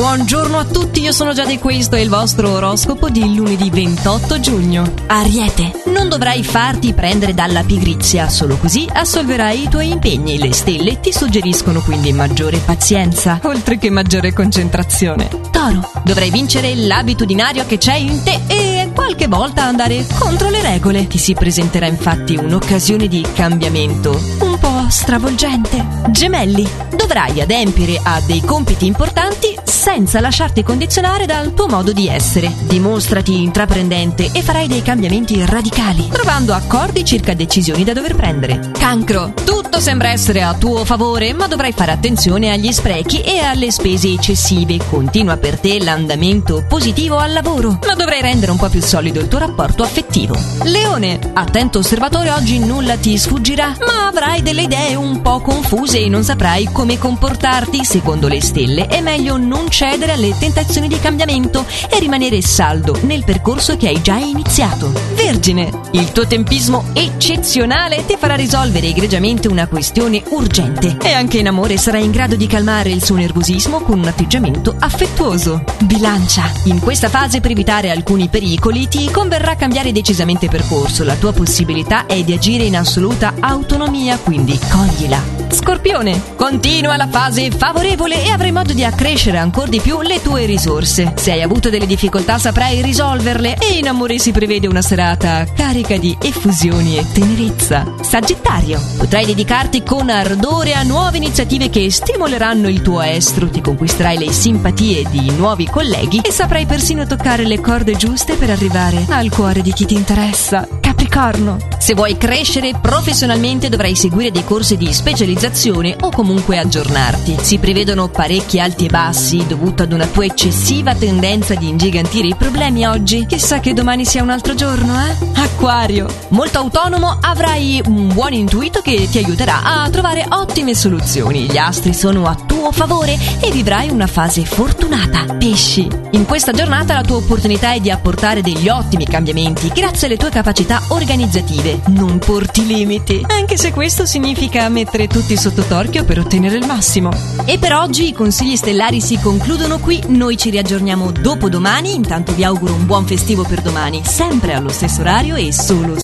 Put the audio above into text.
Buongiorno a tutti, io sono Giada e questo è il vostro oroscopo di lunedì 28 giugno. Ariete, non dovrai farti prendere dalla pigrizia, solo così assolverai i tuoi impegni. Le stelle ti suggeriscono quindi maggiore pazienza, oltre che maggiore concentrazione. Toro, dovrai vincere l'abitudinario che c'è in te e qualche volta andare contro le regole. Ti si presenterà infatti un'occasione di cambiamento un po' stravolgente. Gemelli, dovrai adempiere a dei compiti importanti senza lasciarti condizionare dal tuo modo di essere. Dimostrati intraprendente e farai dei cambiamenti radicali, trovando accordi circa decisioni da dover prendere. Cancro, tutto sembra essere a tuo favore, ma dovrai fare attenzione agli sprechi e alle spese eccessive. Continua per te l'andamento positivo al lavoro, ma dovrai rendere un po' più solido il tuo rapporto affettivo. Leone, attento osservatore, oggi nulla ti sfuggirà, ma avrai delle idee un po' confuse e non saprai come comportarti. Secondo le stelle è meglio non cedere alle tentazioni di cambiamento e rimanere saldo nel percorso che hai già iniziato. Vergine, il tuo tempismo eccezionale ti farà risolvere egregiamente una questione urgente e anche in amore sarai in grado di calmare il suo nervosismo con un atteggiamento affettuoso. Bilancia, in questa fase per evitare alcuni pericoli ti converrà cambiare decisamente percorso. La tua possibilità è di agire in assoluta autonomia, quindi coglila. Scorpione, continua la fase favorevole e avrai modo di accrescere ancora di più le tue risorse. Se hai avuto delle difficoltà saprai risolverle e in amore si prevede una serata carica di effusioni e tenerezza. Sagittario, potrai dedicarti con ardore a nuove iniziative che stimoleranno il tuo estro, ti conquisterai le simpatie di nuovi colleghi e saprai persino toccare le corde giuste per arrivare al cuore di chi ti interessa. Capricorno, se vuoi crescere professionalmente dovrai seguire dei corsi di specializzazione o comunque aggiornarti. Si prevedono parecchi alti e bassi dovuto ad una tua eccessiva tendenza di ingigantire i problemi oggi. Chissà che domani sia un altro giorno, eh? Acquario, molto autonomo, avrai un buon intuito che ti aiuterà a trovare ottime soluzioni. Gli astri sono a tuo favore e vivrai una fase fortunata. Pesci, in questa giornata la tua opportunità è di apportare degli ottimi cambiamenti grazie alle tue capacità organizzative. Non porti limiti, anche se questo significa mettere tutti sotto torchio per ottenere il massimo. E per oggi i consigli stellari si concludono qui, noi ci riaggiorniamo dopo domani, intanto vi auguro un buon festivo per domani, sempre allo stesso orario e solo